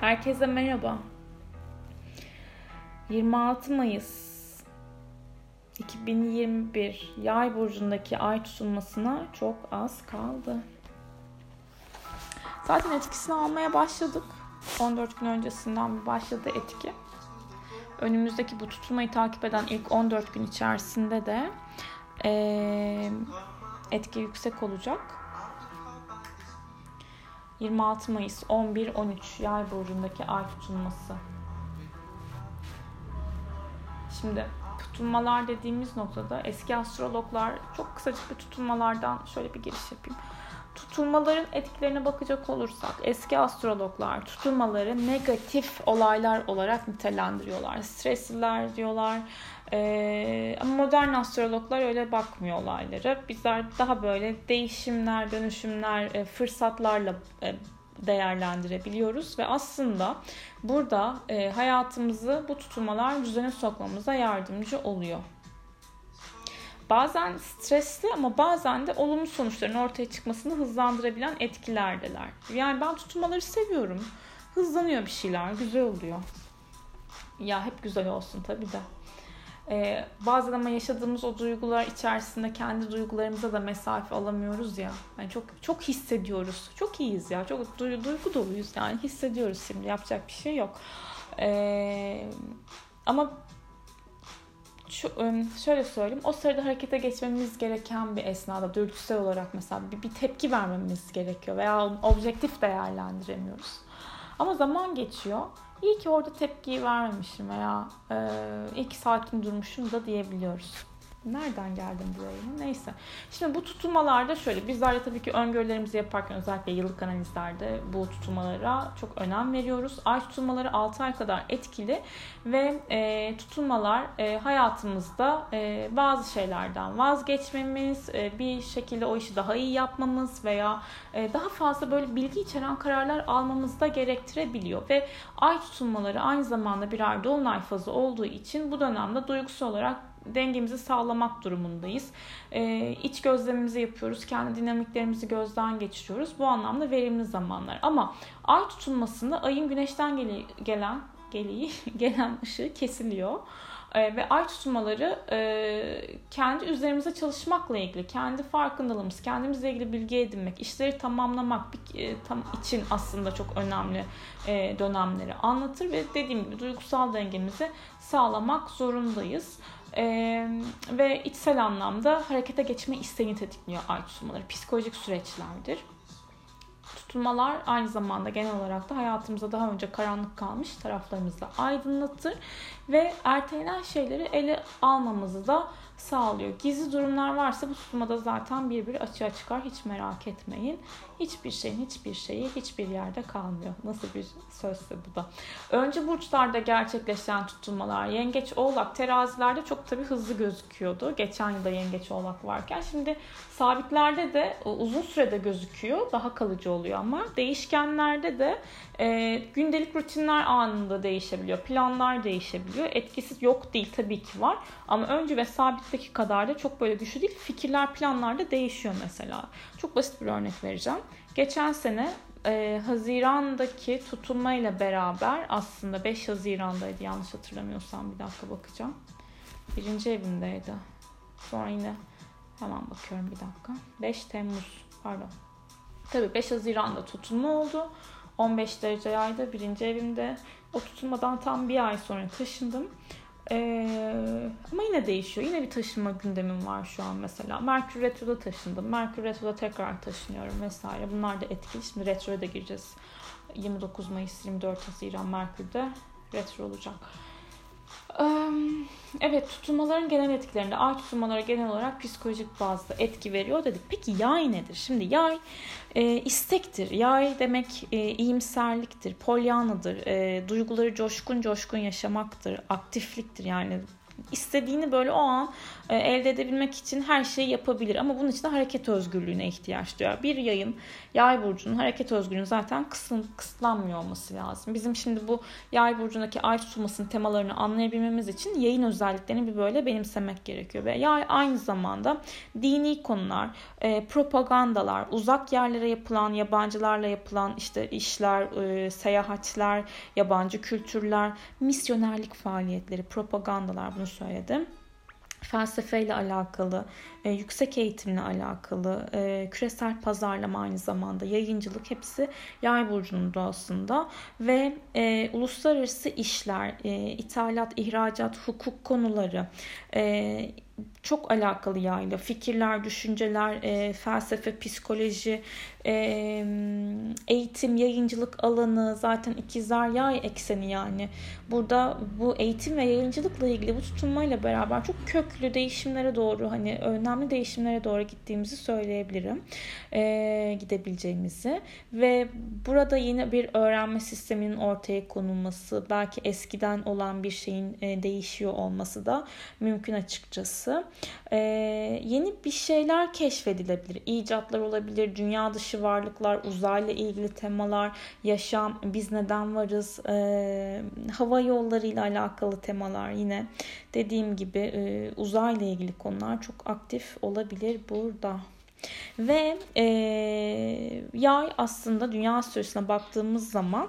Herkese merhaba. 26 Mayıs 2021 Yay burcundaki ay tutulmasına çok az kaldı. Zaten etkisini almaya başladık. 14 gün öncesinden bir başladı etki. Önümüzdeki bu tutulmayı takip eden ilk 14 gün içerisinde de e, etki yüksek olacak. 26 Mayıs 11-13 Yay burcundaki ay tutulması. Şimdi tutulmalar dediğimiz noktada eski astrologlar çok kısacık bir tutulmalardan şöyle bir giriş yapayım. Tutulmaların etkilerine bakacak olursak eski astrologlar tutulmaları negatif olaylar olarak nitelendiriyorlar. Stresliler diyorlar. Ee, ama modern astrologlar öyle bakmıyor olayları. Bizler daha böyle değişimler, dönüşümler, e, fırsatlarla e, değerlendirebiliyoruz ve aslında burada e, hayatımızı bu tutulmalar düzene sokmamıza yardımcı oluyor. Bazen stresli ama bazen de olumlu sonuçların ortaya çıkmasını hızlandırabilen etkilerdeler. Yani ben tutulmaları seviyorum. Hızlanıyor bir şeyler, güzel oluyor. Ya hep güzel olsun tabii de. Ee, bazen ama yaşadığımız o duygular içerisinde kendi duygularımıza da mesafe alamıyoruz ya. Yani çok çok hissediyoruz. Çok iyiyiz ya. Çok duygu, duygu doluyuz yani hissediyoruz şimdi. Yapacak bir şey yok. Ee, ama şu, şöyle söyleyeyim. O sırada harekete geçmemiz gereken bir esnada dürtüsel olarak mesela bir, bir tepki vermemiz gerekiyor veya objektif değerlendiremiyoruz. Ama zaman geçiyor İyi ki orada tepkiyi vermemişim veya e, iyi ki sakin durmuşum da diyebiliyoruz. Nereden geldim buraya? Neyse. Şimdi bu tutulmalarda şöyle bizler de tabii ki öngörülerimizi yaparken özellikle yıllık analizlerde bu tutulmalara çok önem veriyoruz. Ay tutulmaları 6 ay kadar etkili ve e, tutulmalar e, hayatımızda e, bazı şeylerden vazgeçmemiz, e, bir şekilde o işi daha iyi yapmamız veya e, daha fazla böyle bilgi içeren kararlar almamızı da gerektirebiliyor ve ay tutulmaları aynı zamanda birer dolunay fazı olduğu için bu dönemde duygusal olarak dengemizi sağlamak durumundayız. E, iç gözlemimizi yapıyoruz. Kendi dinamiklerimizi gözden geçiriyoruz. Bu anlamda verimli zamanlar. Ama ay tutulmasında ayın güneşten gele, gelen geliği, gelen ışığı kesiliyor. E, ve ay tutulmaları e, kendi üzerimize çalışmakla ilgili, kendi farkındalığımız, kendimizle ilgili bilgi edinmek, işleri tamamlamak e, için aslında çok önemli e, dönemleri anlatır ve dediğim gibi duygusal dengemizi sağlamak zorundayız. Ee, ve içsel anlamda harekete geçme isteğini tetikliyor ay tutulmaları. Psikolojik süreçlerdir. Tutulmalar aynı zamanda genel olarak da hayatımızda daha önce karanlık kalmış taraflarımızı aydınlatır ve ertelenen şeyleri ele almamızı da sağlıyor. Gizli durumlar varsa bu tutulmada zaten bir bir açığa çıkar. Hiç merak etmeyin. Hiçbir şeyin hiçbir şeyi hiçbir yerde kalmıyor. Nasıl bir sözse bu da. Önce burçlarda gerçekleşen tutulmalar yengeç, oğlak, terazilerde çok tabi hızlı gözüküyordu. Geçen yılda yengeç, oğlak varken. Şimdi sabitlerde de uzun sürede gözüküyor. Daha kalıcı oluyor ama değişkenlerde de e, gündelik rutinler anında değişebiliyor. Planlar değişebiliyor. Etkisi yok değil tabii ki var. Ama önce ve sabitteki kadar da çok böyle güçlü değil. Fikirler planlarda değişiyor mesela. Çok basit bir örnek vereceğim. Geçen sene e, Haziran'daki tutulmayla beraber aslında 5 Haziran'daydı yanlış hatırlamıyorsam bir dakika bakacağım. Birinci evimdeydi. Sonra yine hemen bakıyorum bir dakika. 5 Temmuz pardon. Tabii 5 Haziran'da tutulma oldu. 15 derece yayda birinci evimde. O tutulmadan tam bir ay sonra taşındım. Ee, ama yine değişiyor. Yine bir taşınma gündemim var şu an mesela. Merkür Retro'da taşındım. Merkür Retro'da tekrar taşınıyorum vesaire. Bunlar da etkili. Şimdi Retro'ya da gireceğiz. 29 Mayıs 24 Haziran Merkür'de retro olacak. Evet tutulmaların genel etkilerinde ay tutulmaları genel olarak psikolojik bazda etki veriyor dedik. Peki yay nedir? Şimdi yay e, istektir. Yay demek e, iyimserliktir, polyanıdır, e, duyguları coşkun coşkun yaşamaktır, aktifliktir. Yani istediğini böyle o an e, elde edebilmek için her şeyi yapabilir. Ama bunun için de hareket özgürlüğüne ihtiyaç duyuyor. Bir yayın yay burcunun hareket özgürlüğünün zaten kısın, kısıtlanmıyor olması lazım. Bizim şimdi bu yay burcundaki ay tutulmasının temalarını anlayabilmemiz için yayın özelliklerini bir böyle benimsemek gerekiyor. Ve yay aynı zamanda dini konular, e, propagandalar, uzak yerlere yapılan, yabancılarla yapılan işte işler, e, seyahatler, yabancı kültürler, misyonerlik faaliyetleri, propagandalar bunu söyledim. Felsefeyle alakalı, e, yüksek eğitimle alakalı, e, küresel pazarlama aynı zamanda, yayıncılık hepsi yay burcunun doğasında ve e, uluslararası işler, e, ithalat, ihracat, hukuk konuları, e, çok alakalı yayla. Fikirler, düşünceler, e, felsefe, psikoloji, e, eğitim, yayıncılık alanı zaten ikizler yay ekseni yani. Burada bu eğitim ve yayıncılıkla ilgili bu tutunmayla beraber çok köklü değişimlere doğru hani önemli değişimlere doğru gittiğimizi söyleyebilirim. E, gidebileceğimizi ve burada yeni bir öğrenme sisteminin ortaya konulması, belki eskiden olan bir şeyin e, değişiyor olması da mümkün açıkçası e, yeni bir şeyler keşfedilebilir. İcatlar olabilir, dünya dışı varlıklar, uzayla ilgili temalar, yaşam, biz neden varız, e, hava yolları ile alakalı temalar yine dediğim gibi e, uzayla ilgili konular çok aktif olabilir burada. Ve e, yay aslında dünya astrolojisine baktığımız zaman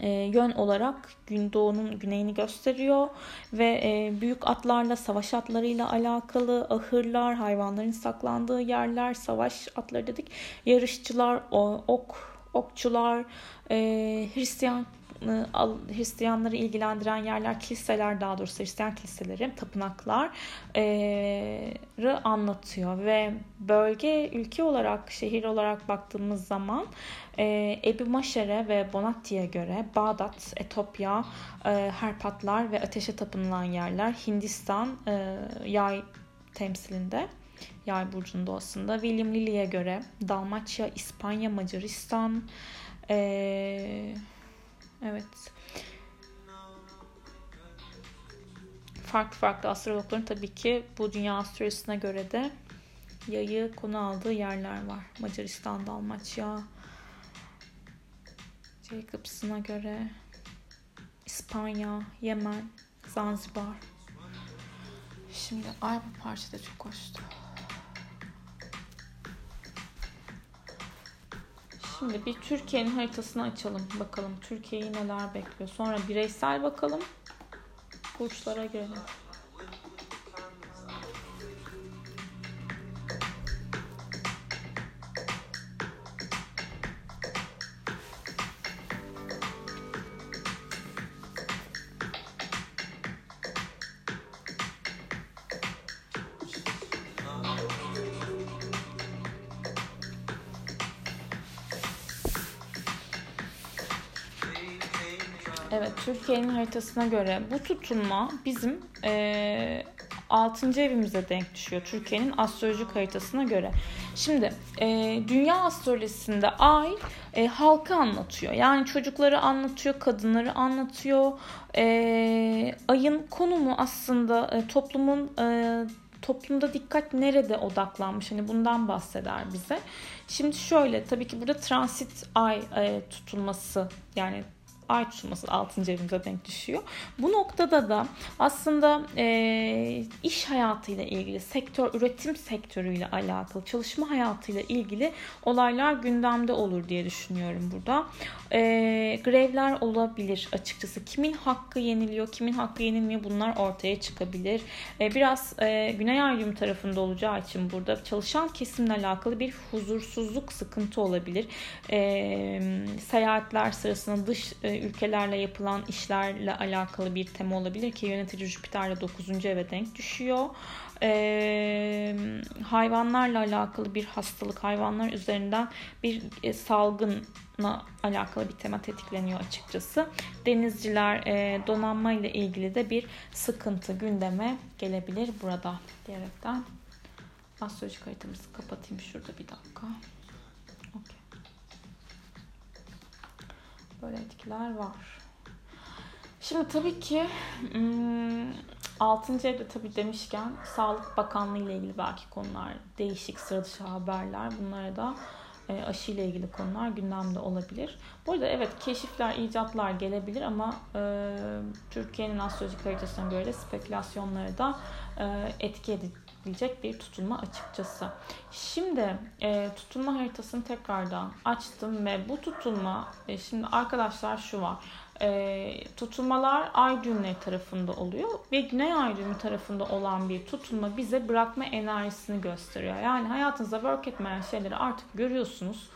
e, yön olarak gün doğunun güneyini gösteriyor ve e, büyük atlarla savaş atlarıyla alakalı ahırlar, hayvanların saklandığı yerler, savaş atları dedik, yarışçılar, ok, okçular, e, Hristiyan Hristiyanları ilgilendiren yerler, kiliseler daha doğrusu Hristiyan kiliseleri, tapınaklar anlatıyor ve bölge ülke olarak, şehir olarak baktığımız zaman Ebu Maşere ve Bonatti'ye göre Bağdat, Etopya, Herpatlar ve ateşe tapınılan yerler Hindistan yay temsilinde yay burcunun doğasında. William Lilly'e göre Dalmaçya, İspanya, Macaristan, eee Evet. Farklı farklı astrologların tabii ki bu dünya astrolojisine göre de yayı konu aldığı yerler var. Macaristan, Dalmaçya, Jacobs'ına göre İspanya, Yemen, Zanzibar. Şimdi ay bu parça da çok hoştu. Şimdi bir Türkiye'nin haritasını açalım. Bakalım Türkiye'yi neler bekliyor. Sonra bireysel bakalım. Burçlara girelim. Türkiye'nin haritasına göre bu tutunma bizim e, 6. evimize denk düşüyor. Türkiye'nin astrolojik haritasına göre. Şimdi e, dünya astrolojisinde ay e, halkı anlatıyor. Yani çocukları anlatıyor, kadınları anlatıyor. E, ayın konumu aslında e, toplumun e, toplumda dikkat nerede odaklanmış hani bundan bahseder bize. Şimdi şöyle tabii ki burada transit ay e, tutulması yani ay tutulması 6. evimize denk düşüyor. Bu noktada da aslında e, iş hayatıyla ilgili, sektör, üretim sektörüyle alakalı, çalışma hayatıyla ilgili olaylar gündemde olur diye düşünüyorum burada. E, grevler olabilir açıkçası. Kimin hakkı yeniliyor, kimin hakkı yenilmiyor bunlar ortaya çıkabilir. E, biraz e, Güney Ay tarafında olacağı için burada çalışan kesimle alakalı bir huzursuzluk, sıkıntı olabilir. E, seyahatler sırasında dış e, ülkelerle yapılan işlerle alakalı bir tema olabilir ki yönetici Jüpiter'le 9. eve denk düşüyor. Ee, hayvanlarla alakalı bir hastalık, hayvanlar üzerinden bir e, salgınla alakalı bir tema tetikleniyor açıkçası. Denizciler e, donanma ile ilgili de bir sıkıntı gündeme gelebilir burada diyerekten astrolojik haritamızı kapatayım şurada bir dakika. Böyle etkiler var. Şimdi tabii ki hmm, 6. evde tabii demişken Sağlık Bakanlığı ile ilgili belki konular, değişik sıra dışı haberler bunlara da e, aşı ile ilgili konular gündemde olabilir. Bu arada evet keşifler, icatlar gelebilir ama e, Türkiye'nin astrolojik haritasına göre de spekülasyonları da e, etki edilecek bir tutulma açıkçası. Şimdi e, tutulma haritasını tekrardan açtım ve bu tutulma e, şimdi arkadaşlar şu var e, tutulmalar ay düğümleri tarafında oluyor ve güney ay düğümü tarafında olan bir tutulma bize bırakma enerjisini gösteriyor. Yani hayatınızda work etmeyen şeyleri artık görüyorsunuz.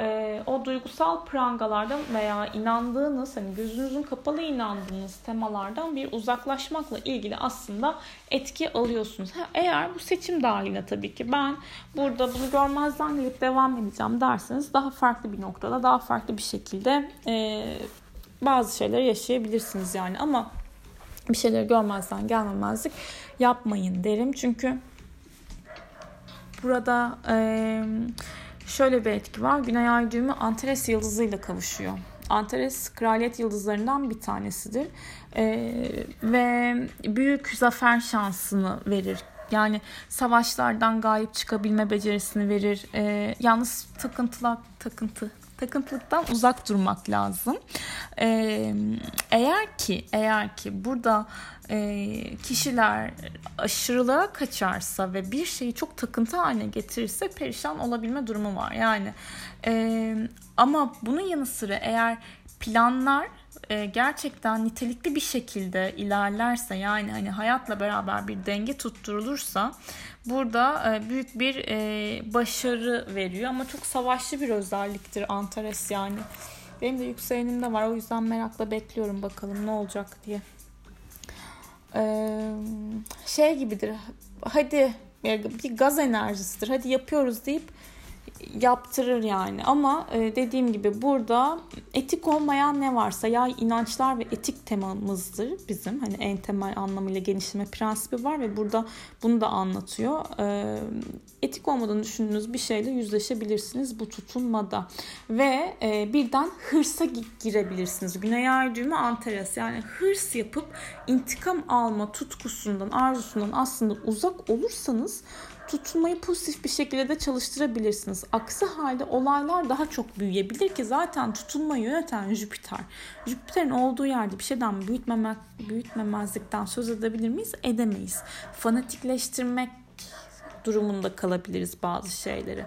E, o duygusal prangalardan veya inandığınız hani gözünüzün kapalı inandığınız temalardan bir uzaklaşmakla ilgili aslında etki alıyorsunuz. Ha, eğer bu seçim dahilinde tabii ki ben burada bunu görmezden gelip devam edeceğim derseniz daha farklı bir noktada daha farklı bir şekilde e, bazı şeyleri yaşayabilirsiniz yani ama bir şeyleri görmezden gelmemezlik yapmayın derim. Çünkü burada e, şöyle bir etki var. Güney ay düğümü Antares yıldızıyla kavuşuyor. Antares kraliyet yıldızlarından bir tanesidir. E, ve büyük zafer şansını verir. Yani savaşlardan galip çıkabilme becerisini verir. E, yalnız takıntılar, takıntı takıntılıktan uzak durmak lazım. Ee, eğer ki eğer ki burada e, kişiler aşırılığa kaçarsa ve bir şeyi çok takıntı haline getirirse perişan olabilme durumu var. Yani e, ama bunun yanı sıra eğer planlar e, gerçekten nitelikli bir şekilde ilerlerse yani hani hayatla beraber bir denge tutturulursa burada e, büyük bir e, başarı veriyor ama çok savaşçı bir özelliktir Antares yani. Benim de yükselenimde var o yüzden merakla bekliyorum bakalım ne olacak diye. Ee, şey gibidir hadi bir gaz enerjisidir hadi yapıyoruz deyip yaptırır yani. Ama e, dediğim gibi burada etik olmayan ne varsa ya inançlar ve etik temamızdır bizim. Hani en temel anlamıyla genişleme prensibi var ve burada bunu da anlatıyor. E, etik olmadığını düşündüğünüz bir şeyle yüzleşebilirsiniz bu tutunmada. Ve e, birden hırsa girebilirsiniz. Güney ay düğümü Antares yani hırs yapıp intikam alma tutkusundan, arzusundan aslında uzak olursanız tutulmayı pozitif bir şekilde de çalıştırabilirsiniz. Aksi halde olaylar daha çok büyüyebilir ki zaten tutulmayı yöneten Jüpiter. Jüpiter'in olduğu yerde bir şeyden büyütmemek, büyütmemezlikten söz edebilir miyiz? Edemeyiz. Fanatikleştirmek durumunda kalabiliriz bazı şeyleri.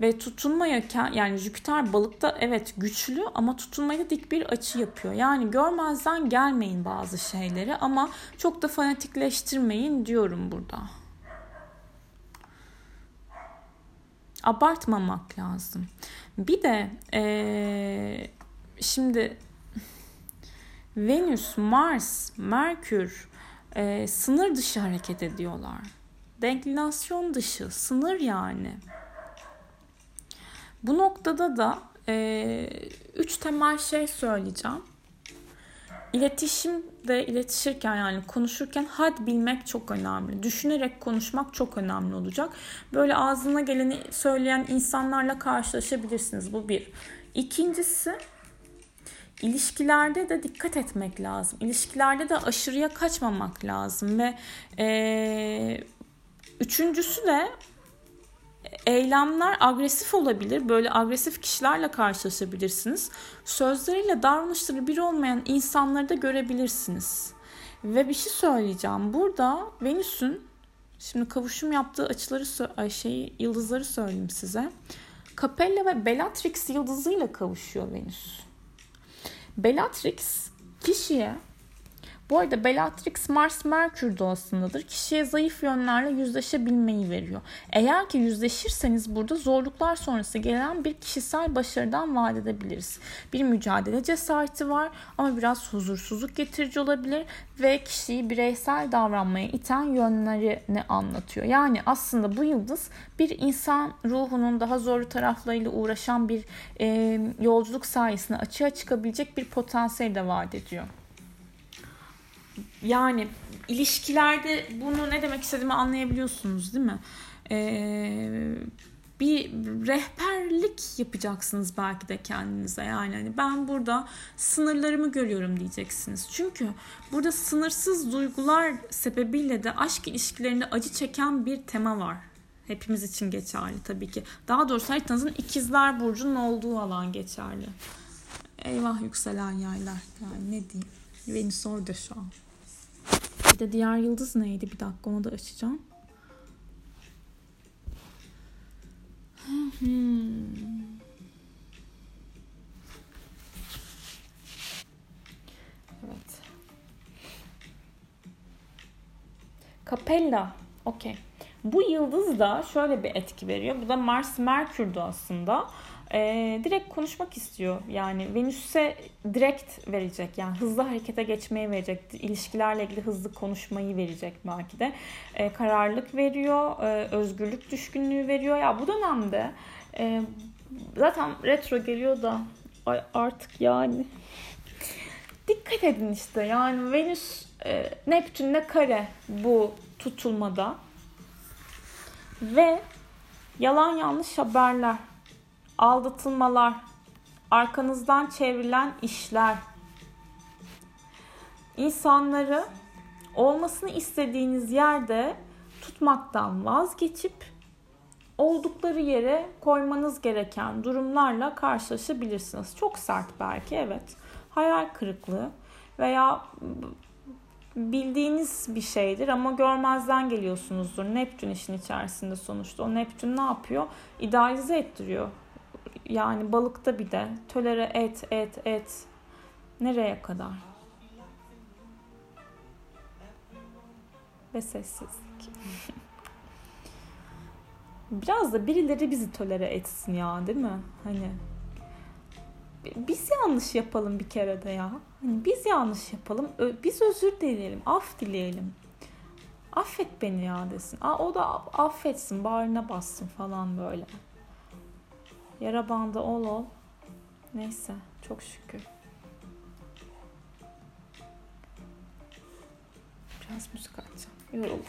Ve tutunmaya yani Jüpiter balıkta evet güçlü ama tutunmaya dik bir açı yapıyor. Yani görmezden gelmeyin bazı şeyleri ama çok da fanatikleştirmeyin diyorum burada. Abartmamak lazım. Bir de ee, şimdi Venüs, Mars, Merkür e, sınır dışı hareket ediyorlar. Denklinasyon dışı, sınır yani. Bu noktada da e, üç temel şey söyleyeceğim. İletişimde iletişirken yani konuşurken had bilmek çok önemli. Düşünerek konuşmak çok önemli olacak. Böyle ağzına geleni söyleyen insanlarla karşılaşabilirsiniz. Bu bir. İkincisi ilişkilerde de dikkat etmek lazım. İlişkilerde de aşırıya kaçmamak lazım ve e, üçüncüsü de eylemler agresif olabilir. Böyle agresif kişilerle karşılaşabilirsiniz. Sözleriyle davranışları bir olmayan insanları da görebilirsiniz. Ve bir şey söyleyeceğim. Burada Venüs'ün şimdi kavuşum yaptığı açıları şey yıldızları söyleyeyim size. Capella ve Bellatrix yıldızıyla kavuşuyor Venüs. Bellatrix kişiye bu arada Bellatrix Mars Merkür doğasındadır. Kişiye zayıf yönlerle yüzleşebilmeyi veriyor. Eğer ki yüzleşirseniz burada zorluklar sonrası gelen bir kişisel başarıdan vaat edebiliriz. Bir mücadele cesareti var ama biraz huzursuzluk getirici olabilir ve kişiyi bireysel davranmaya iten yönlerini anlatıyor. Yani aslında bu yıldız bir insan ruhunun daha zorlu taraflarıyla uğraşan bir e, yolculuk sayesinde açığa çıkabilecek bir potansiyel de vaat ediyor yani ilişkilerde bunu ne demek istediğimi anlayabiliyorsunuz değil mi? Ee, bir rehberlik yapacaksınız belki de kendinize. Yani hani ben burada sınırlarımı görüyorum diyeceksiniz. Çünkü burada sınırsız duygular sebebiyle de aşk ilişkilerinde acı çeken bir tema var. Hepimiz için geçerli tabii ki. Daha doğrusu haritanızın ikizler burcunun olduğu alan geçerli. Eyvah yükselen yaylar. Yani ne diyeyim. Venüs orada şu an. Bir de diğer yıldız neydi? Bir dakika onu da açacağım. Hmm. Evet. Capella. Okey. Bu yıldız da şöyle bir etki veriyor. Bu da Mars Merkür'dü aslında. Ee, direkt konuşmak istiyor. Yani Venüs'e direkt verecek. Yani hızlı harekete geçmeyi verecek. İlişkilerle ilgili hızlı konuşmayı verecek belki de. Ee, kararlılık veriyor. E, özgürlük düşkünlüğü veriyor. Ya bu dönemde e, zaten retro geliyor da ay artık yani dikkat edin işte. Yani Venüs e, Neptün'le kare bu tutulmada ve yalan yanlış haberler, aldatılmalar, arkanızdan çevrilen işler, insanları olmasını istediğiniz yerde tutmaktan vazgeçip oldukları yere koymanız gereken durumlarla karşılaşabilirsiniz. Çok sert belki evet. Hayal kırıklığı veya bildiğiniz bir şeydir ama görmezden geliyorsunuzdur. Neptün işin içerisinde sonuçta. O Neptün ne yapıyor? İdealize ettiriyor. Yani balıkta bir de tölere et et et. Nereye kadar? Ve sessizlik. Biraz da birileri bizi tolere etsin ya değil mi? Hani biz yanlış yapalım bir kere de ya. Hani biz yanlış yapalım. Biz özür dileyelim. Af dileyelim. Affet beni ya desin. Aa, o da affetsin. Bağrına bassın falan böyle. Yara bandı ol ol. Neyse. Çok şükür. Biraz müzik açacağım. Yoruldum.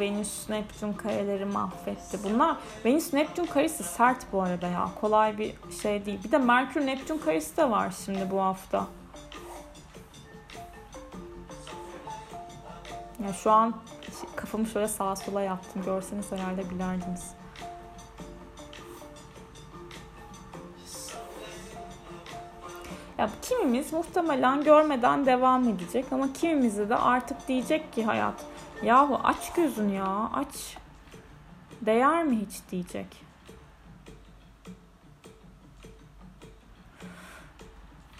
Venüs Neptün kareleri mahvetti. Bunlar Venüs Neptün karesi sert bu arada ya. Kolay bir şey değil. Bir de Merkür Neptün karesi de var şimdi bu hafta. Ya şu an kafamı şöyle sağa sola yaptım. Görseniz herhalde bilerdiniz. Ya kimimiz muhtemelen görmeden devam edecek ama kimimizi de artık diyecek ki hayat Yahu aç gözünü ya aç. Değer mi hiç diyecek.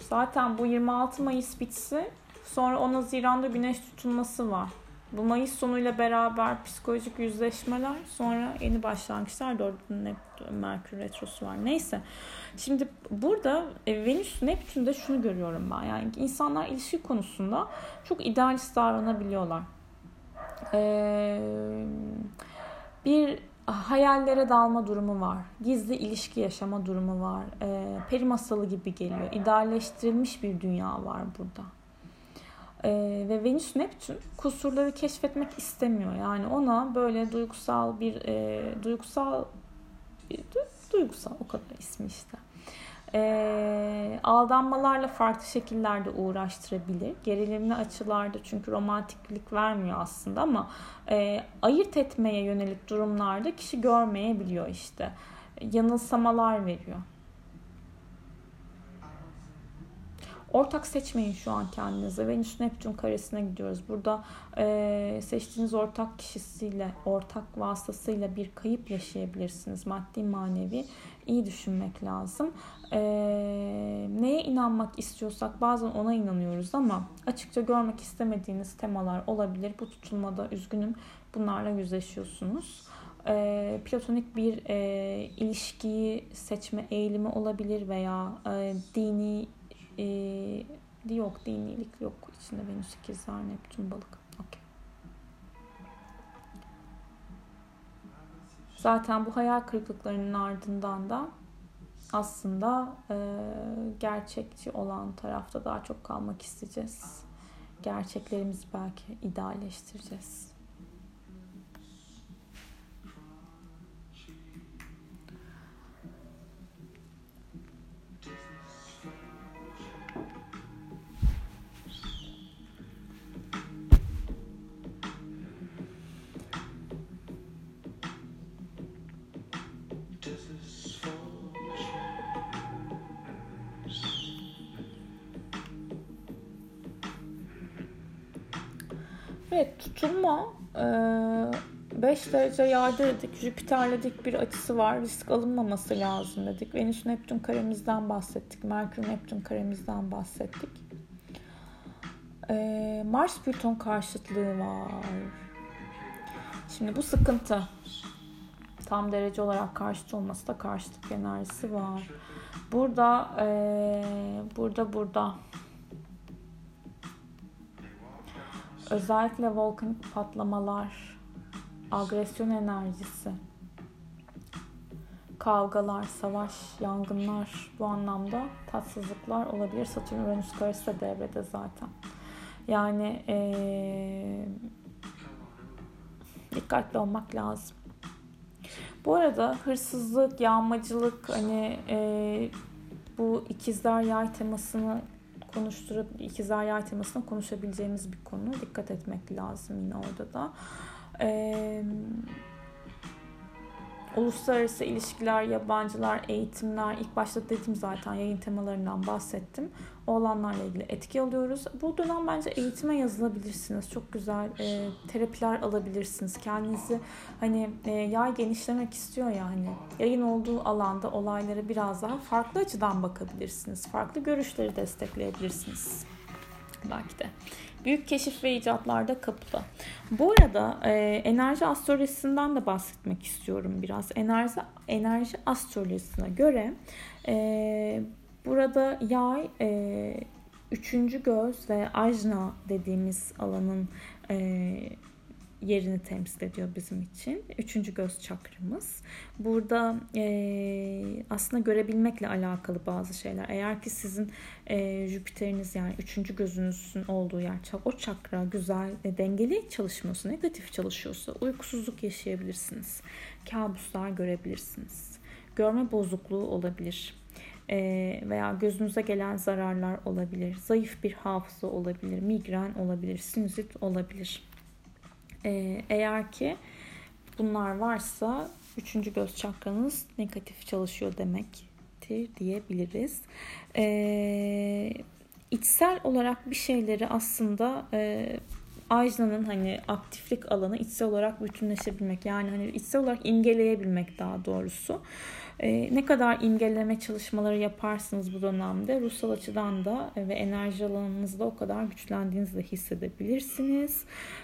Zaten bu 26 Mayıs bitsi sonra 10 Haziran'da güneş tutulması var. Bu Mayıs sonuyla beraber psikolojik yüzleşmeler sonra yeni başlangıçlar dördünün Merkür Retrosu var. Neyse. Şimdi burada e, Venüs Neptün'de şunu görüyorum ben. Yani insanlar ilişki konusunda çok idealist davranabiliyorlar bir hayallere dalma durumu var. Gizli ilişki yaşama durumu var. peri masalı gibi geliyor. İdealleştirilmiş bir dünya var burada. ve Venüs Neptün kusurları keşfetmek istemiyor. Yani ona böyle duygusal bir e, duygusal bir, duygusal o kadar ismi işte e, aldanmalarla farklı şekillerde uğraştırabilir. Gerilimli açılarda çünkü romantiklik vermiyor aslında ama e, ayırt etmeye yönelik durumlarda kişi görmeyebiliyor işte. Yanılsamalar veriyor. Ortak seçmeyin şu an kendinize. Venüs Neptün karesine gidiyoruz. Burada e, seçtiğiniz ortak kişisiyle, ortak vasıtasıyla bir kayıp yaşayabilirsiniz. Maddi manevi iyi düşünmek lazım e, neye inanmak istiyorsak bazen ona inanıyoruz ama açıkça görmek istemediğiniz temalar olabilir. Bu tutulmada üzgünüm bunlarla yüzleşiyorsunuz. E, platonik bir e, ilişkiyi seçme eğilimi olabilir veya e, dini e, yok dinilik yok içinde Venüs ikizler Neptün balık. Okay. Zaten bu hayal kırıklıklarının ardından da aslında e, gerçekçi olan tarafta daha çok kalmak isteyeceğiz. Gerçeklerimizi belki idealleştireceğiz. Evet tutulma 5 e, derece yayda dedik. Jüpiter'le dik bir açısı var. Risk alınmaması lazım dedik. Venüs Neptün karemizden bahsettik. Merkür Neptün karemizden bahsettik. E, Mars Plüton karşıtlığı var. Şimdi bu sıkıntı. Tam derece olarak karşıt olması da karşıtlık enerjisi var. Burada, e, burada, burada Özellikle volkanik patlamalar, agresyon enerjisi, kavgalar, savaş, yangınlar bu anlamda tatsızlıklar olabilir. Satürn Uranüs karesi de devrede zaten. Yani ee, dikkatli olmak lazım. Bu arada hırsızlık, yağmacılık hani e, bu ikizler yay temasını konuşturup ikizler yay temasına konuşabileceğimiz bir konu. Dikkat etmek lazım yine orada da. Ee, uluslararası ilişkiler, yabancılar, eğitimler, ilk başta dedim zaten yayın temalarından bahsettim. O alanlarla ilgili etki alıyoruz. Bu dönem bence eğitime yazılabilirsiniz. Çok güzel e, terapiler alabilirsiniz. Kendinizi hani e, yay genişlemek istiyor ya hani yayın olduğu alanda olaylara biraz daha farklı açıdan bakabilirsiniz. Farklı görüşleri destekleyebilirsiniz belki de. Büyük keşif ve icatlarda kapıda. Bu arada e, enerji astrolojisinden de bahsetmek istiyorum biraz. Enerji enerji astrolojisine göre e, burada yay e, üçüncü göz ve ajna dediğimiz alanın e, yerini temsil ediyor bizim için. Üçüncü göz çakramız. Burada e, aslında görebilmekle alakalı bazı şeyler. Eğer ki sizin e, Jüpiter'iniz yani üçüncü gözünüzün olduğu yer o çakra güzel e, dengeli çalışmıyorsa, negatif çalışıyorsa uykusuzluk yaşayabilirsiniz. Kabuslar görebilirsiniz. Görme bozukluğu olabilir e, veya gözünüze gelen zararlar olabilir. Zayıf bir hafıza olabilir, migren olabilir, sinüzit olabilir. Ee, eğer ki bunlar varsa üçüncü göz çakranız negatif çalışıyor demektir diyebiliriz. Ee, içsel olarak bir şeyleri aslında e, Ajna'nın hani aktiflik alanı içsel olarak bütünleşebilmek yani hani içsel olarak imgeleyebilmek daha doğrusu. E, ne kadar imgeleme çalışmaları yaparsınız bu dönemde ruhsal açıdan da ve enerji alanınızda o kadar güçlendiğinizi de hissedebilirsiniz.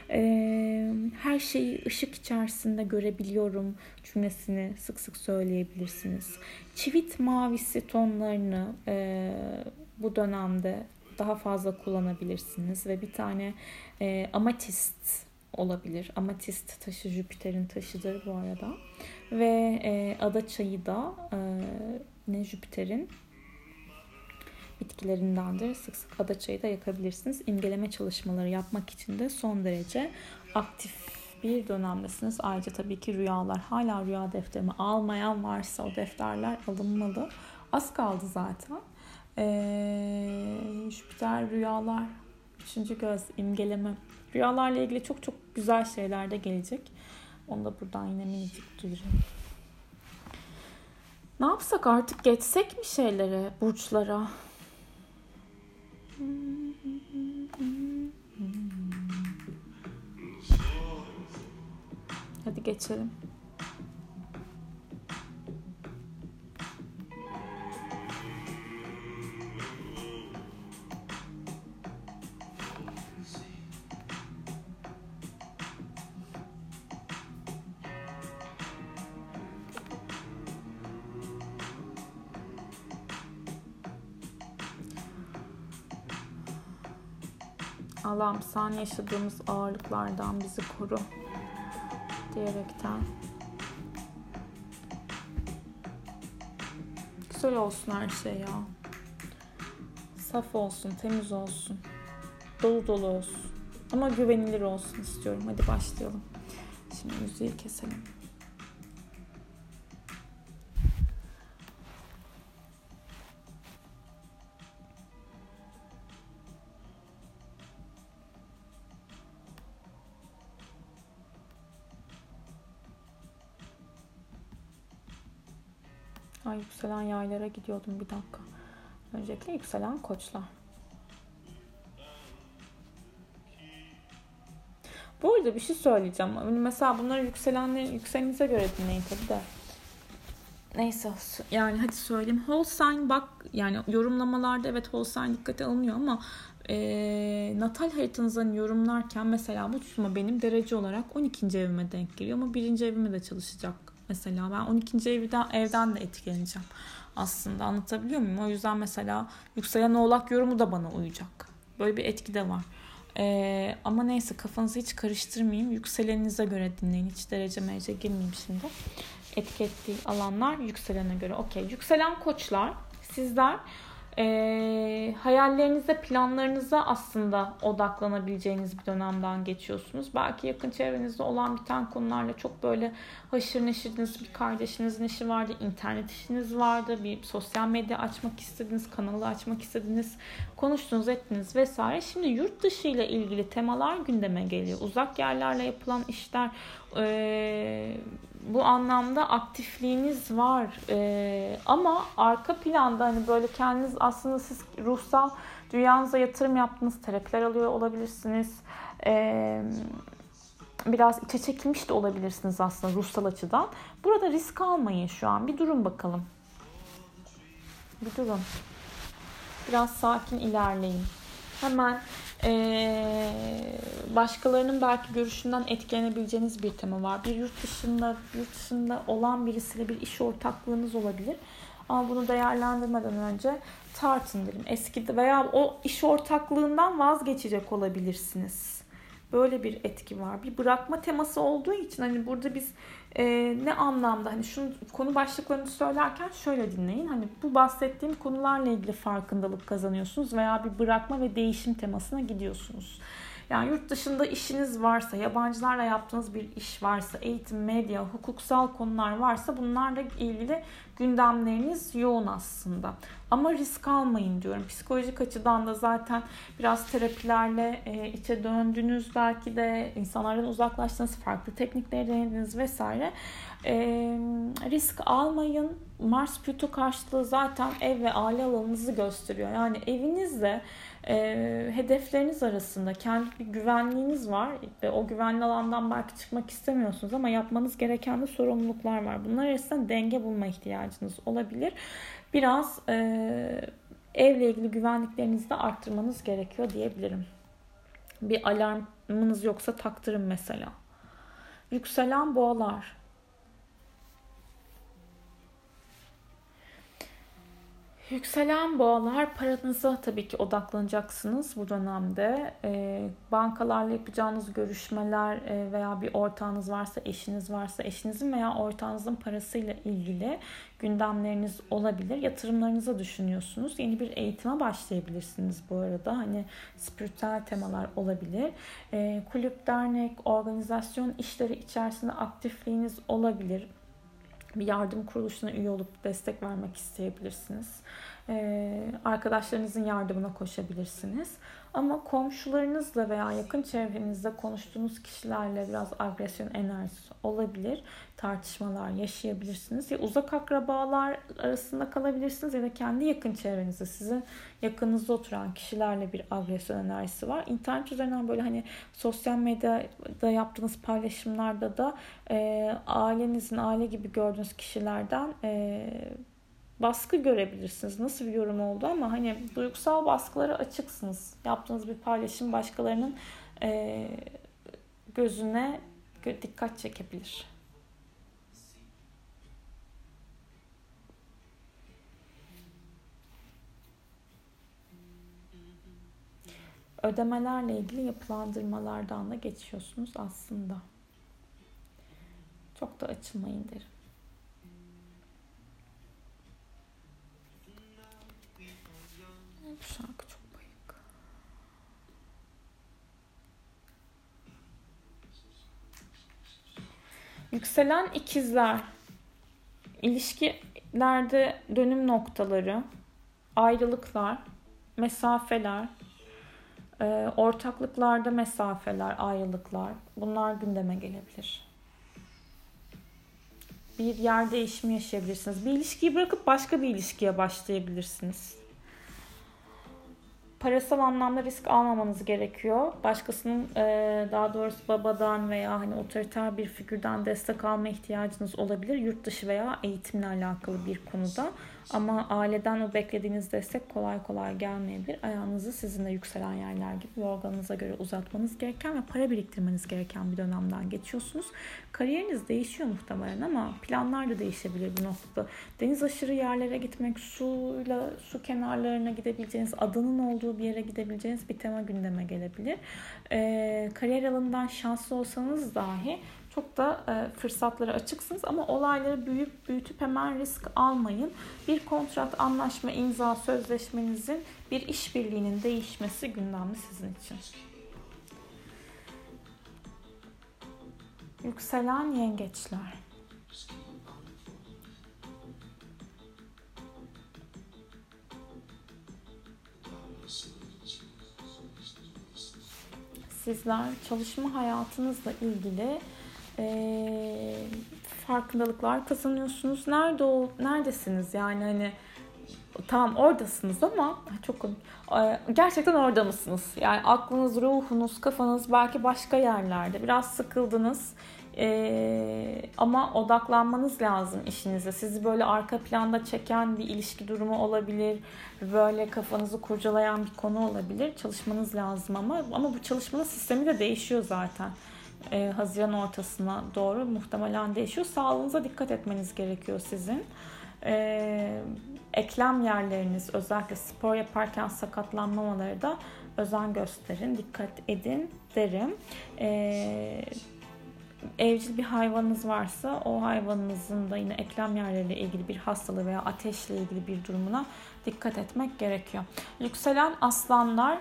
E, her şeyi ışık içerisinde görebiliyorum cümlesini sık sık söyleyebilirsiniz. Çivit mavisi tonlarını e, bu dönemde daha fazla kullanabilirsiniz ve bir tane e, amatist olabilir. Amatist taşı Jüpiter'in taşıdır bu arada. Ve e, ada çayı da e, ne Jüpiter'in bitkilerindendir. Sık sık ada çayı da yakabilirsiniz. İmgeleme çalışmaları yapmak için de son derece aktif bir dönemdesiniz. Ayrıca tabii ki rüyalar. Hala rüya defterimi almayan varsa o defterler alınmalı. Az kaldı zaten. Ee, Jüpiter rüyalar, üçüncü göz, imgeleme. Rüyalarla ilgili çok çok güzel şeyler de gelecek. Onu da buradan yine minicik duyurayım. Ne yapsak artık geçsek mi şeylere, burçlara? Hadi geçelim. Allah'ım sen yaşadığımız ağırlıklardan bizi koru diyerekten güzel olsun her şey ya. Saf olsun, temiz olsun. Dolu dolu olsun. Ama güvenilir olsun istiyorum. Hadi başlayalım. Şimdi müziği keselim. Yükselen yaylara gidiyordum bir dakika. Öncelikle yükselen koçlar. Bu arada bir şey söyleyeceğim. Hani mesela bunları yükselenlerin yükselenize göre dinleyin tabii de. Neyse yani hadi söyleyeyim. Sign bak yani yorumlamalarda evet sign dikkate alınıyor ama e, natal haritanızdan yorumlarken mesela bu tutma benim derece olarak 12. evime denk geliyor ama birinci evime de çalışacak mesela. Ben 12. evden, evden de etkileneceğim aslında anlatabiliyor muyum? O yüzden mesela yükselen oğlak yorumu da bana uyacak. Böyle bir etki de var. Ee, ama neyse kafanızı hiç karıştırmayayım. Yükseleninize göre dinleyin. Hiç derece merece girmeyeyim şimdi. Etki ettiği alanlar yükselene göre. Okey. Yükselen koçlar sizler e, hayallerinize, planlarınıza aslında odaklanabileceğiniz bir dönemden geçiyorsunuz. Belki yakın çevrenizde olan biten konularla çok böyle haşır neşiriniz, bir kardeşinizin işi vardı, internet işiniz vardı, bir sosyal medya açmak istediniz, kanalı açmak istediniz, konuştunuz, ettiniz vesaire. Şimdi yurt dışı ile ilgili temalar gündeme geliyor. Uzak yerlerle yapılan işler, e, bu anlamda aktifliğiniz var. Ee, ama arka planda hani böyle kendiniz aslında siz ruhsal dünyanıza yatırım yaptığınız terapiler alıyor olabilirsiniz. Ee, biraz içe çekilmiş de olabilirsiniz aslında ruhsal açıdan. Burada risk almayın şu an. Bir durun bakalım. Bir durun. Biraz sakin ilerleyin. Hemen ee, başkalarının belki görüşünden etkilenebileceğiniz bir tema var. Bir yurt dışında yurt dışında olan birisiyle bir iş ortaklığınız olabilir. Ama bunu değerlendirmeden önce tartın derim. Eskide veya o iş ortaklığından vazgeçecek olabilirsiniz. Böyle bir etki var. Bir bırakma teması olduğu için hani burada biz e, ne anlamda hani şunu konu başlıklarını söylerken şöyle dinleyin. Hani bu bahsettiğim konularla ilgili farkındalık kazanıyorsunuz veya bir bırakma ve değişim temasına gidiyorsunuz. Yani yurt dışında işiniz varsa, yabancılarla yaptığınız bir iş varsa, eğitim, medya, hukuksal konular varsa bunlarla ilgili gündemleriniz yoğun aslında. Ama risk almayın diyorum. Psikolojik açıdan da zaten biraz terapilerle e, içe döndünüz belki de insanlardan uzaklaştınız, farklı teknikleri denediniz vesaire. E, risk almayın. Mars Plüto karşılığı zaten ev ve aile alanınızı gösteriyor. Yani evinizde e, hedefleriniz arasında kendi bir güvenliğiniz var ve o güvenli alandan belki çıkmak istemiyorsunuz ama yapmanız gereken de sorumluluklar var. Bunlar arasında denge bulma ihtiyacınız olabilir. Biraz e, evle ilgili güvenliklerinizi de arttırmanız gerekiyor diyebilirim. Bir alarmınız yoksa taktırın mesela. Yükselen boğalar Yükselen boğalar paranıza tabii ki odaklanacaksınız bu dönemde. E, bankalarla yapacağınız görüşmeler e, veya bir ortağınız varsa, eşiniz varsa eşinizin veya ortağınızın parasıyla ilgili gündemleriniz olabilir. Yatırımlarınızı düşünüyorsunuz. Yeni bir eğitime başlayabilirsiniz bu arada. Hani spiritüel temalar olabilir. E, kulüp, dernek, organizasyon işleri içerisinde aktifliğiniz olabilir bir yardım kuruluşuna üye olup destek vermek isteyebilirsiniz. Ee, arkadaşlarınızın yardımına koşabilirsiniz. Ama komşularınızla veya yakın çevrenizde konuştuğunuz kişilerle biraz agresyon enerjisi olabilir. Tartışmalar yaşayabilirsiniz. Ya uzak akrabalar arasında kalabilirsiniz ya da kendi yakın çevrenizde sizin yakınınızda oturan kişilerle bir agresyon enerjisi var. İnternet üzerinden böyle hani sosyal medyada yaptığınız paylaşımlarda da e, ailenizin aile gibi gördüğünüz kişilerden e, baskı görebilirsiniz. Nasıl bir yorum oldu ama hani duygusal baskılara açıksınız. Yaptığınız bir paylaşım başkalarının e, gözüne dikkat çekebilir. Ödemelerle ilgili yapılandırmalardan da geçiyorsunuz aslında. Çok da açılmayın derim. Yükselen ikizler. İlişkilerde dönüm noktaları, ayrılıklar, mesafeler, e, ortaklıklarda mesafeler, ayrılıklar bunlar gündeme gelebilir. Bir yer değişimi yaşayabilirsiniz. Bir ilişkiyi bırakıp başka bir ilişkiye başlayabilirsiniz parasal anlamda risk almamanız gerekiyor. Başkasının e, daha doğrusu babadan veya hani otoriter bir figürden destek alma ihtiyacınız olabilir. Yurt dışı veya eğitimle alakalı bir konuda. Ama aileden o beklediğiniz destek kolay kolay gelmeyebilir. Ayağınızı sizin de yükselen yerler gibi yorganınıza göre uzatmanız gereken ve para biriktirmeniz gereken bir dönemden geçiyorsunuz. Kariyeriniz değişiyor muhtemelen ama planlar da değişebilir bu noktada. Deniz aşırı yerlere gitmek, suyla su kenarlarına gidebileceğiniz, adanın olduğu bir yere gidebileceğiniz bir tema gündeme gelebilir. Ee, kariyer alanından şanslı olsanız dahi çok da e, fırsatlara açıksınız ama olayları büyüyüp büyütüp hemen risk almayın. Bir kontrat, anlaşma, imza, sözleşmenizin bir işbirliğinin değişmesi gündemli sizin için. Yükselen yengeçler. Sizler çalışma hayatınızla ilgili e, farkındalıklar kazanıyorsunuz. Nerede ol, neredesiniz yani hani tamam oradasınız ama çok komik. Gerçekten orada mısınız? Yani aklınız, ruhunuz, kafanız belki başka yerlerde. Biraz sıkıldınız. Ee, ama odaklanmanız lazım işinize. Sizi böyle arka planda çeken bir ilişki durumu olabilir. Böyle kafanızı kurcalayan bir konu olabilir. Çalışmanız lazım ama ama bu çalışmanın sistemi de değişiyor zaten e, Haziran ortasına doğru muhtemelen değişiyor. Sağlığınıza dikkat etmeniz gerekiyor sizin. E, eklem yerleriniz özellikle spor yaparken sakatlanmamaları da özen gösterin, dikkat edin derim. E, evcil bir hayvanınız varsa o hayvanınızın da yine eklem yerleriyle ilgili bir hastalığı veya ateşle ilgili bir durumuna dikkat etmek gerekiyor. Yükselen aslanlar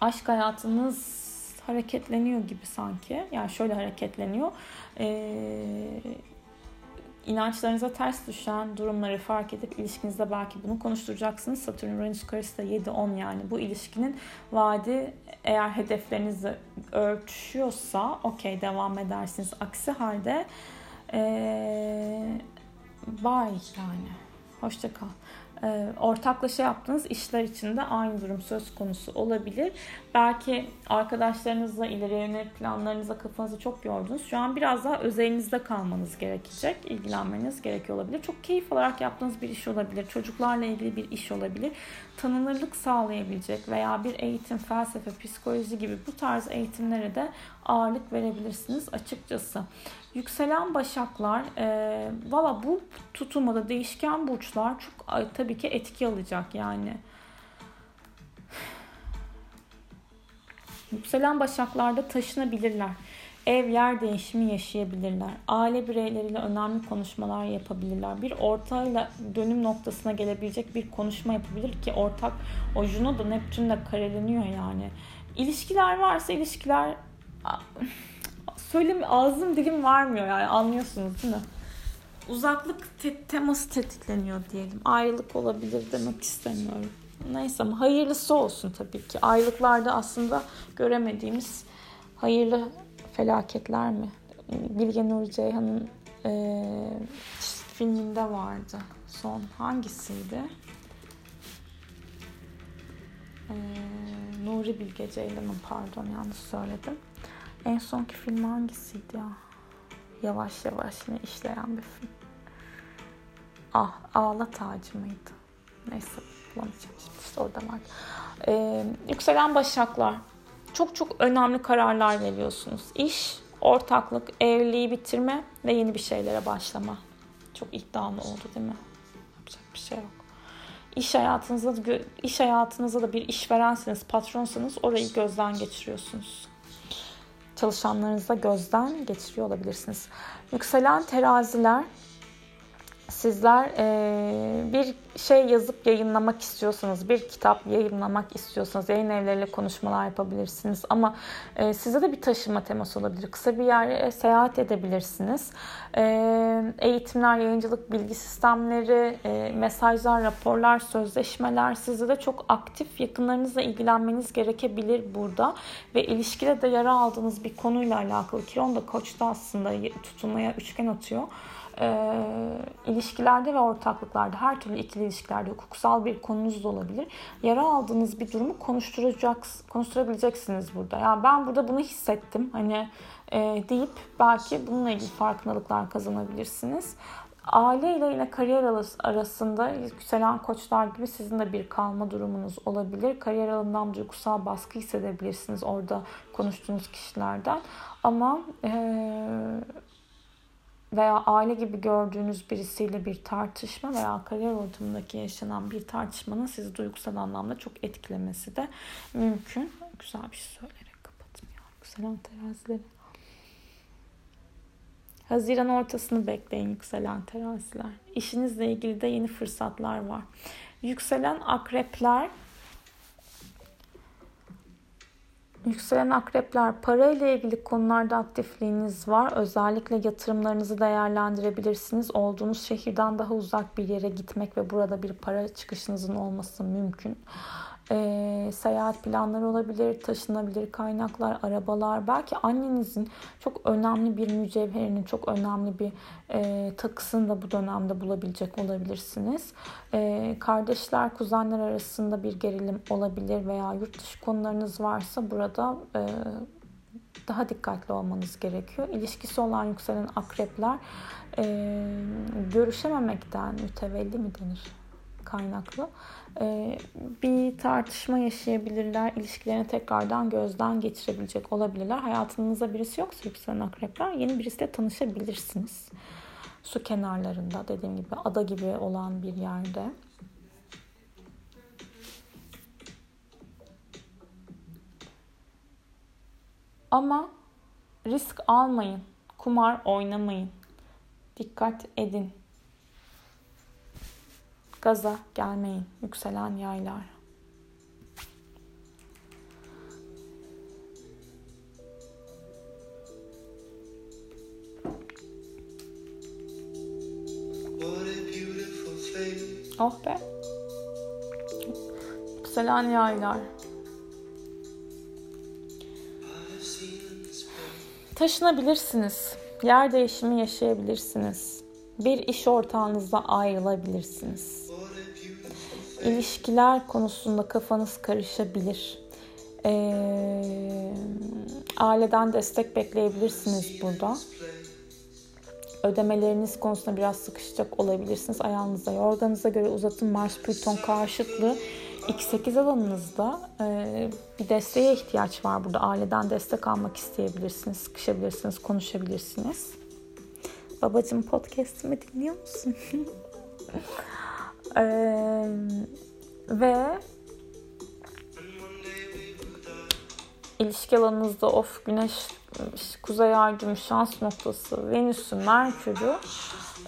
aşk hayatınız hareketleniyor gibi sanki. Yani şöyle hareketleniyor. Ee, inançlarınıza ters düşen durumları fark edip ilişkinizde belki bunu konuşturacaksınız. Satürn Uranüs karesi de 7-10 yani. Bu ilişkinin vaadi eğer hedeflerinizle örtüşüyorsa okey devam edersiniz. Aksi halde ee, bye yani. Hoşça kal. E, ortaklaşa yaptığınız işler için de aynı durum söz konusu olabilir. Belki arkadaşlarınızla ileriye yönelik planlarınıza kafanızı çok yordunuz. Şu an biraz daha özelinizde kalmanız gerekecek. ilgilenmeniz gerekiyor olabilir. Çok keyif alarak yaptığınız bir iş olabilir. Çocuklarla ilgili bir iş olabilir. Tanınırlık sağlayabilecek veya bir eğitim, felsefe, psikoloji gibi bu tarz eğitimlere de ağırlık verebilirsiniz açıkçası. Yükselen başaklar, e, valla bu tutumada değişken burçlar çok tabii ki etki alacak yani. Yükselen başaklarda taşınabilirler. Ev yer değişimi yaşayabilirler. Aile bireyleriyle önemli konuşmalar yapabilirler. Bir ortayla dönüm noktasına gelebilecek bir konuşma yapabilir ki ortak o Juno da Neptün de kareleniyor yani. İlişkiler varsa ilişkiler söylemi ağzım dilim varmıyor yani anlıyorsunuz değil mi? Uzaklık te- teması tetikleniyor diyelim. Ayrılık olabilir demek istemiyorum. Neyse ama hayırlısı olsun tabii ki. Aylıklarda aslında göremediğimiz hayırlı felaketler mi? Bilge Nuri Ceyhan'ın e, filminde vardı. Son hangisiydi? E, Nuri Bilge Ceylan'ın pardon yanlış söyledim. En sonki film hangisiydi ya? Yavaş yavaş yine işleyen bir film. Ah, Ağla Tacı mıydı? Neyse bulamayacağım şimdi orada var. Ee, yükselen başaklar. Çok çok önemli kararlar veriyorsunuz. İş, ortaklık, evliliği bitirme ve yeni bir şeylere başlama. Çok iddialı oldu değil mi? Yapacak bir şey yok. İş hayatınızda iş hayatınızda da bir işverenseniz, patronsanız orayı gözden geçiriyorsunuz çalışanlarınızla gözden geçiriyor olabilirsiniz. Yükselen teraziler sizler e, bir şey yazıp yayınlamak istiyorsanız, bir kitap yayınlamak istiyorsanız yayın evleriyle konuşmalar yapabilirsiniz. Ama e, size de bir taşıma teması olabilir. Kısa bir yere seyahat edebilirsiniz. E, eğitimler, yayıncılık, bilgi sistemleri, e, mesajlar, raporlar, sözleşmeler size de çok aktif yakınlarınızla ilgilenmeniz gerekebilir burada. Ve ilişkide de yara aldığınız bir konuyla alakalı. Kiron da Koç'ta aslında tutunmaya üçgen atıyor e, ilişkilerde ve ortaklıklarda, her türlü ikili ilişkilerde hukuksal bir konunuz da olabilir. Yara aldığınız bir durumu konuşturacak, konuşturabileceksiniz burada. Ya yani ben burada bunu hissettim. Hani e, deyip belki bununla ilgili farkındalıklar kazanabilirsiniz. Aile ile yine kariyer arasında yükselen koçlar gibi sizin de bir kalma durumunuz olabilir. Kariyer alanından duygusal baskı hissedebilirsiniz orada konuştuğunuz kişilerden. Ama e, veya aile gibi gördüğünüz birisiyle bir tartışma veya kariyer ortamındaki yaşanan bir tartışmanın sizi duygusal anlamda çok etkilemesi de mümkün. Güzel bir şey söyleyerek kapatım ya. Yükselen terazileri. Haziran ortasını bekleyin yükselen teraziler. İşinizle ilgili de yeni fırsatlar var. Yükselen akrepler Yükselen akrepler para ile ilgili konularda aktifliğiniz var. Özellikle yatırımlarınızı değerlendirebilirsiniz. Olduğunuz şehirden daha uzak bir yere gitmek ve burada bir para çıkışınızın olması mümkün e, seyahat planları olabilir, taşınabilir kaynaklar, arabalar. Belki annenizin çok önemli bir mücevherinin, çok önemli bir e, takısını da bu dönemde bulabilecek olabilirsiniz. E, kardeşler, kuzenler arasında bir gerilim olabilir veya yurt dışı konularınız varsa burada e, daha dikkatli olmanız gerekiyor. İlişkisi olan yükselen akrepler e, görüşememekten mütevelli mi denir? kaynaklı bir tartışma yaşayabilirler. İlişkilerini tekrardan gözden geçirebilecek olabilirler. Hayatınızda birisi yoksa yükselen akrepler yeni birisiyle tanışabilirsiniz. Su kenarlarında dediğim gibi ada gibi olan bir yerde. Ama risk almayın. Kumar oynamayın. Dikkat edin. Gaza gelmeyin yükselen yaylar. Oh be. Yükselen yaylar. Taşınabilirsiniz. Yer değişimi yaşayabilirsiniz. Bir iş ortağınızla ayrılabilirsiniz ilişkiler konusunda kafanız karışabilir. Ee, aileden destek bekleyebilirsiniz burada. Ödemeleriniz konusunda biraz sıkışacak olabilirsiniz. Ayağınıza, yorganıza göre uzatın Mars Plüton karşıtlığı X8 alanınızda e, bir desteğe ihtiyaç var burada. Aileden destek almak isteyebilirsiniz, sıkışabilirsiniz, konuşabilirsiniz. Babacım podcast'imi dinliyor musun? Ee, ve ilişki alanınızda of güneş, kuzey ay düğüm, şans noktası, Venüs'ü, Merkür'ü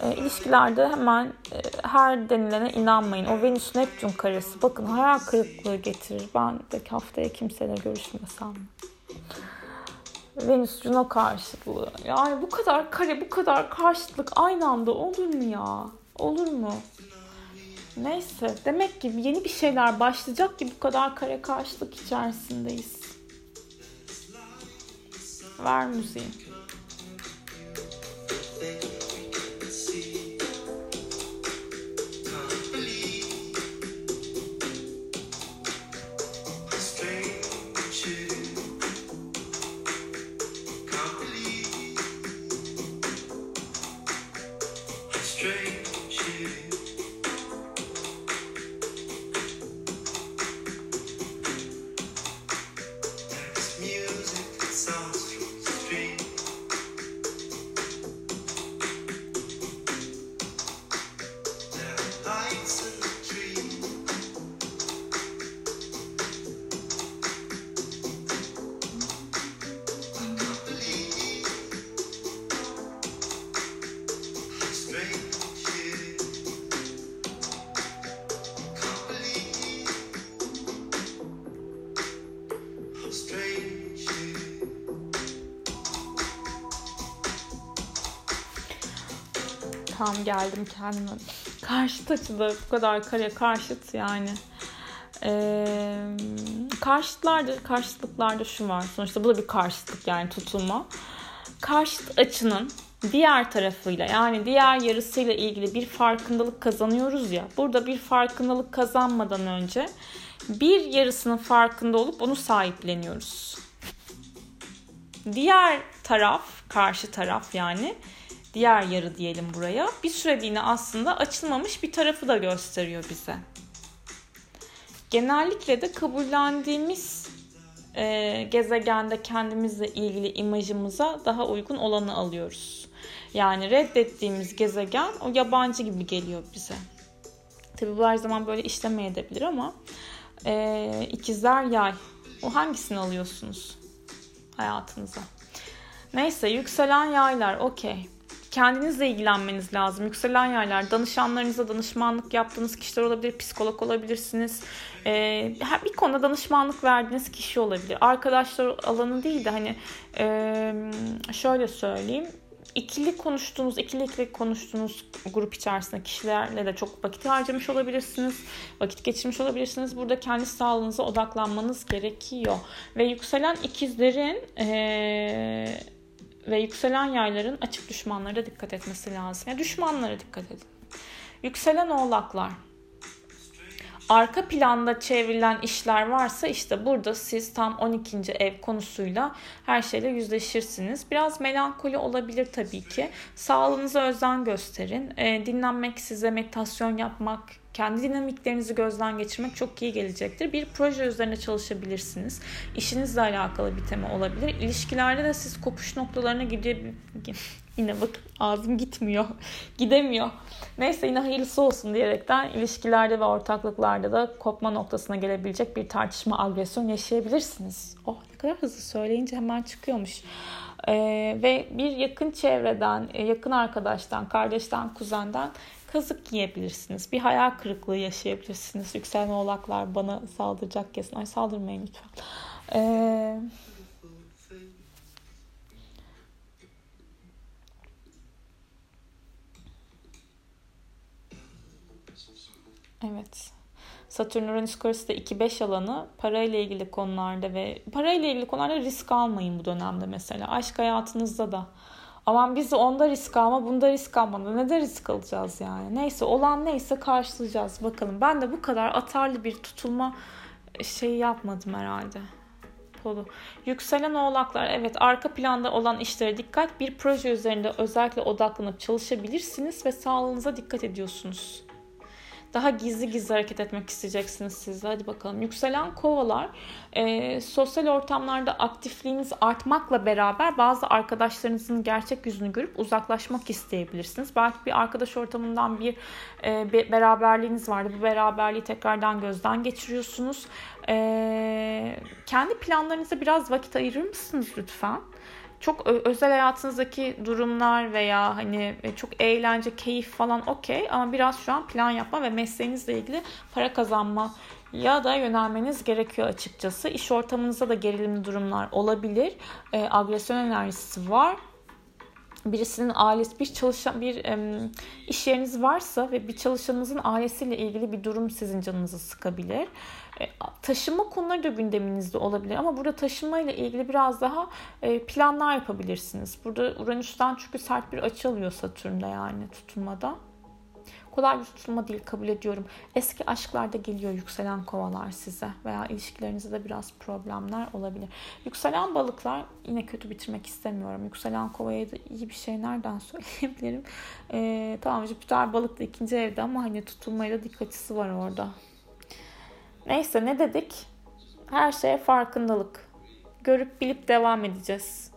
e, ilişkilerde hemen e, her denilene inanmayın. O Venüs Neptün karesi bakın hayal kırıklığı getirir. Ben de haftaya kimseyle görüşmesem. Venüs Juno karşıtlığı. Yani bu kadar kare, bu kadar karşıtlık aynı anda olur mu ya? Olur mu? Neyse demek ki yeni bir şeyler başlayacak ki bu kadar kare karşılık içerisindeyiz. Ver müziği. Geldim kendime. Karşıt açıda bu kadar kare karşıt yani. Ee, karşıtlarda, karşıtlıklarda şu var. Sonuçta bu da bir karşıtlık yani tutulma. Karşıt açının diğer tarafıyla yani diğer yarısıyla ilgili bir farkındalık kazanıyoruz ya. Burada bir farkındalık kazanmadan önce bir yarısının farkında olup onu sahipleniyoruz. Diğer taraf, karşı taraf yani diğer yarı diyelim buraya. Bir süreliğine aslında açılmamış bir tarafı da gösteriyor bize. Genellikle de kabullendiğimiz e, gezegende kendimizle ilgili imajımıza daha uygun olanı alıyoruz. Yani reddettiğimiz gezegen o yabancı gibi geliyor bize. Tabii bu her zaman böyle işlemeyebilir ama e, ikizler yay. O hangisini alıyorsunuz hayatınıza? Neyse yükselen yaylar okey. Kendinizle ilgilenmeniz lazım. Yükselen yaylar danışanlarınıza danışmanlık yaptığınız kişiler olabilir. Psikolog olabilirsiniz. Ee, bir konuda danışmanlık verdiğiniz kişi olabilir. Arkadaşlar alanı değil de hani e, şöyle söyleyeyim ikili konuştuğunuz, ikili ikili konuştuğunuz grup içerisinde kişilerle de çok vakit harcamış olabilirsiniz. Vakit geçirmiş olabilirsiniz. Burada kendi sağlığınıza odaklanmanız gerekiyor. Ve yükselen ikizlerin ee, ve yükselen yayların açık düşmanlara dikkat etmesi lazım. Yani düşmanlara dikkat edin. Yükselen oğlaklar arka planda çevrilen işler varsa işte burada siz tam 12. ev konusuyla her şeyle yüzleşirsiniz. Biraz melankoli olabilir tabii ki. Sağlığınıza özen gösterin. E, dinlenmek size meditasyon yapmak, kendi dinamiklerinizi gözden geçirmek çok iyi gelecektir. Bir proje üzerine çalışabilirsiniz. İşinizle alakalı bir tema olabilir. İlişkilerde de siz kopuş noktalarına gidiyor. Yine bak ağzım gitmiyor. Gidemiyor. Neyse yine hayırlısı olsun diyerekten ilişkilerde ve ortaklıklarda da kopma noktasına gelebilecek bir tartışma, agresyon yaşayabilirsiniz. Oh ne kadar hızlı söyleyince hemen çıkıyormuş. Ee, ve bir yakın çevreden, yakın arkadaştan, kardeşten, kuzenden kazık yiyebilirsiniz. Bir hayal kırıklığı yaşayabilirsiniz. Yükselen oğlaklar bana saldıracak kesin. Ay saldırmayın lütfen. Ee, Evet. Satürn Uranüs karısı da 2-5 alanı parayla ilgili konularda ve parayla ilgili konularda risk almayın bu dönemde mesela. Aşk hayatınızda da. Aman biz onda risk alma, bunda risk alma. Ne de risk alacağız yani. Neyse olan neyse karşılayacağız bakalım. Ben de bu kadar atarlı bir tutulma şey yapmadım herhalde. Polu. Yükselen oğlaklar evet arka planda olan işlere dikkat. Bir proje üzerinde özellikle odaklanıp çalışabilirsiniz ve sağlığınıza dikkat ediyorsunuz. Daha gizli gizli hareket etmek isteyeceksiniz siz de. Hadi bakalım. Yükselen kovalar e, sosyal ortamlarda aktifliğiniz artmakla beraber bazı arkadaşlarınızın gerçek yüzünü görüp uzaklaşmak isteyebilirsiniz. Belki bir arkadaş ortamından bir e, beraberliğiniz vardı. Bu beraberliği tekrardan gözden geçiriyorsunuz. E, kendi planlarınıza biraz vakit ayırır mısınız lütfen? Çok özel hayatınızdaki durumlar veya hani e, çok eğlence, keyif falan okey ama biraz şu an plan yapma ve mesleğinizle ilgili para kazanma ya da yönelmeniz gerekiyor açıkçası. İş ortamınızda da gerilimli durumlar olabilir. E, agresyon enerjisi var birisinin ailesi bir çalışan bir e, iş yeriniz varsa ve bir çalışanınızın ailesiyle ilgili bir durum sizin canınızı sıkabilir. E, taşıma konuları da gündeminizde olabilir ama burada taşıma ile ilgili biraz daha e, planlar yapabilirsiniz. Burada Uranüs'ten çünkü sert bir açı alıyor Satürn'de yani tutulmada. Kolay bir tutulma değil kabul ediyorum. Eski aşklarda geliyor yükselen kovalar size veya ilişkilerinizde de biraz problemler olabilir. Yükselen balıklar yine kötü bitirmek istemiyorum. Yükselen kovaya da iyi bir şey nereden söyleyebilirim? Ee, tamam Jüpiter balık da ikinci evde ama hani tutulmaya da dikkatisi var orada. Neyse ne dedik? Her şeye farkındalık. Görüp bilip devam edeceğiz.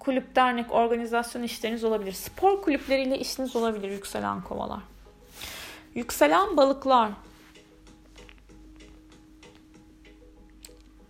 Kulüp, dernek, organizasyon işleriniz olabilir. Spor kulüpleriyle işiniz olabilir yükselen kovalar. Yükselen balıklar.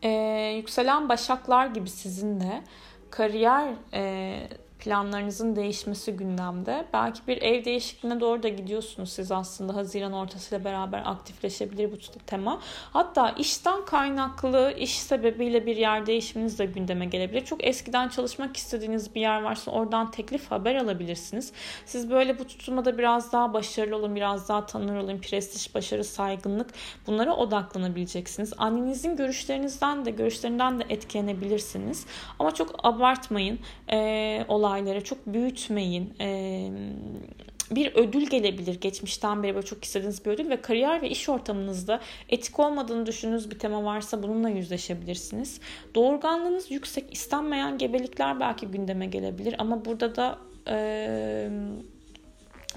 Ee, yükselen başaklar gibi sizin de kariyer e, planlarınızın değişmesi gündemde. Belki bir ev değişikliğine doğru da gidiyorsunuz siz aslında. Haziran ortasıyla beraber aktifleşebilir bu tema. Hatta işten kaynaklı iş sebebiyle bir yer değişiminiz de gündeme gelebilir. Çok eskiden çalışmak istediğiniz bir yer varsa oradan teklif haber alabilirsiniz. Siz böyle bu tutulmada biraz daha başarılı olun, biraz daha tanınır olun, prestij, başarı, saygınlık bunlara odaklanabileceksiniz. Annenizin görüşlerinizden de görüşlerinden de etkilenebilirsiniz. Ama çok abartmayın e, olayları, çok büyütmeyin. Bir ödül gelebilir geçmişten beri böyle çok istediğiniz bir ödül ve kariyer ve iş ortamınızda etik olmadığını düşündüğünüz bir tema varsa bununla yüzleşebilirsiniz. Doğurganlığınız yüksek istenmeyen gebelikler belki gündeme gelebilir ama burada da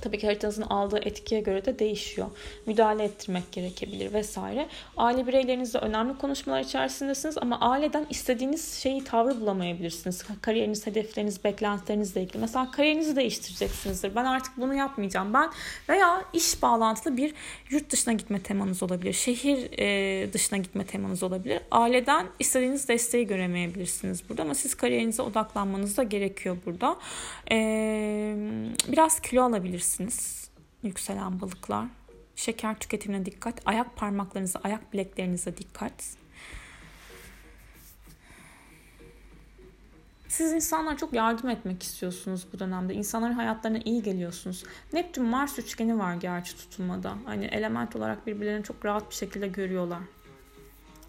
Tabii ki haritanızın aldığı etkiye göre de değişiyor. Müdahale ettirmek gerekebilir vesaire. Aile bireylerinizle önemli konuşmalar içerisindesiniz ama aileden istediğiniz şeyi tavrı bulamayabilirsiniz. Kariyeriniz, hedefleriniz, beklentilerinizle ilgili. Mesela kariyerinizi değiştireceksinizdir. Ben artık bunu yapmayacağım. Ben veya iş bağlantılı bir yurt dışına gitme temanız olabilir. Şehir e, dışına gitme temanız olabilir. Aileden istediğiniz desteği göremeyebilirsiniz burada ama siz kariyerinize odaklanmanız da gerekiyor burada. E, biraz kilo alabilirsiniz yapabilirsiniz. Yükselen balıklar. Şeker tüketimine dikkat. Ayak parmaklarınıza, ayak bileklerinize dikkat. Siz insanlar çok yardım etmek istiyorsunuz bu dönemde. İnsanların hayatlarına iyi geliyorsunuz. Neptün Mars üçgeni var gerçi tutulmada. Hani element olarak birbirlerini çok rahat bir şekilde görüyorlar.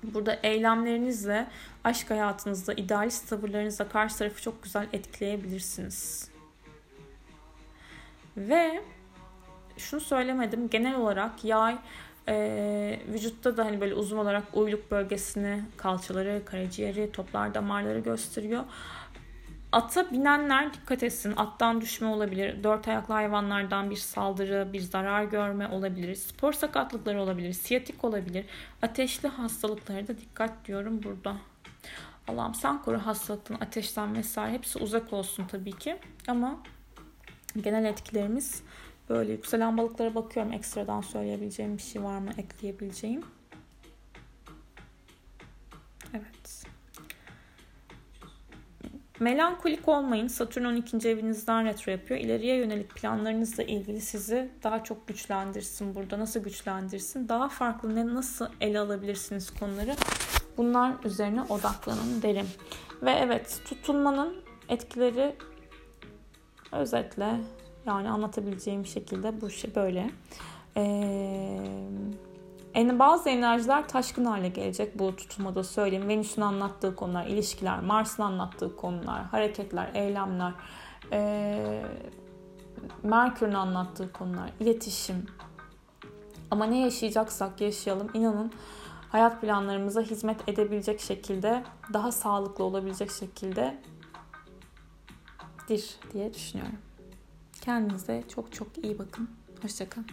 Burada eylemlerinizle, aşk hayatınızda, idealist tavırlarınızla karşı tarafı çok güzel etkileyebilirsiniz. Ve şunu söylemedim genel olarak yay e, vücutta da hani böyle uzun olarak uyluk bölgesini, kalçaları, karaciğeri, toplar, damarları gösteriyor. Ata binenler dikkat etsin. Attan düşme olabilir. Dört ayaklı hayvanlardan bir saldırı, bir zarar görme olabilir. Spor sakatlıkları olabilir. Siyatik olabilir. Ateşli hastalıklara da dikkat diyorum burada. Allah'ım sen koru hastalıktan, ateşten vesaire. Hepsi uzak olsun tabii ki. Ama genel etkilerimiz böyle. Yükselen balıklara bakıyorum. Ekstradan söyleyebileceğim bir şey var mı? Ekleyebileceğim. Evet. Melankolik olmayın. Satürn 12. evinizden retro yapıyor. İleriye yönelik planlarınızla ilgili sizi daha çok güçlendirsin burada. Nasıl güçlendirsin? Daha farklı ne nasıl ele alabilirsiniz konuları? Bunlar üzerine odaklanın derim. Ve evet tutulmanın etkileri Özetle yani anlatabileceğim şekilde bu şey böyle. Ee, bazı enerjiler taşkın hale gelecek bu tutulmada söyleyeyim. Venüs'ün anlattığı konular, ilişkiler, Mars'ın anlattığı konular, hareketler, eylemler, ee, Merkür'ün anlattığı konular, iletişim. Ama ne yaşayacaksak yaşayalım. İnanın hayat planlarımıza hizmet edebilecek şekilde, daha sağlıklı olabilecek şekilde dir diye düşünüyorum. Kendinize çok çok iyi bakın. Hoşçakalın.